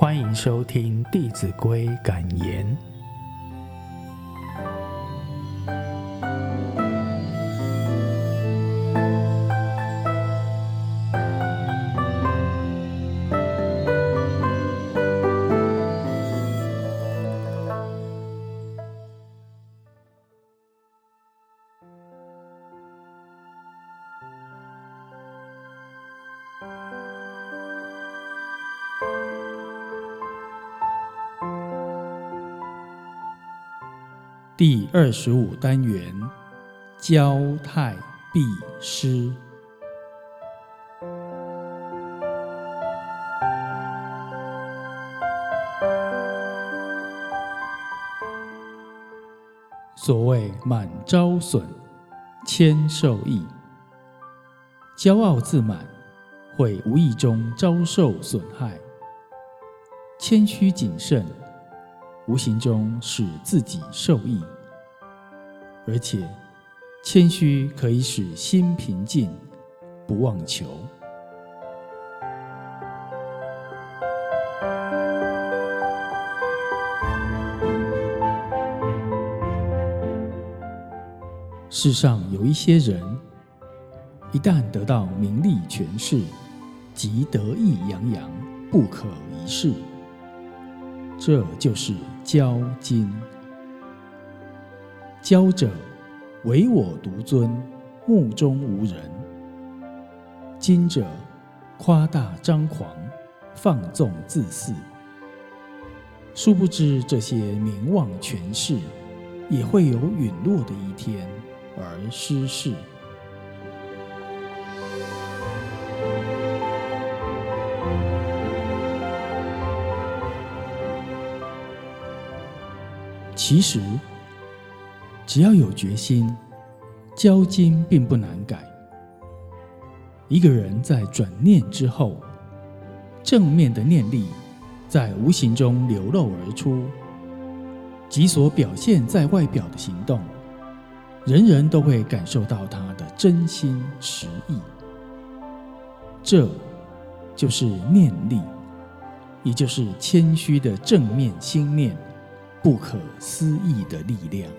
欢迎收听《弟子规》感言。第二十五单元，交泰必失。所谓满招损，谦受益。骄傲自满，会无意中遭受损害；谦虚谨慎。无形中使自己受益，而且谦虚可以使心平静，不妄求。世上有一些人，一旦得到名利权势，即得意洋洋，不可一世。这就是骄矜。骄者，唯我独尊，目中无人；今者，夸大张狂，放纵自肆。殊不知，这些名望权势也会有陨落的一天，而失势。其实，只要有决心，骄矜并不难改。一个人在转念之后，正面的念力在无形中流露而出，即所表现在外表的行动，人人都会感受到他的真心实意。这就是念力，也就是谦虚的正面心念。不可思议的力量。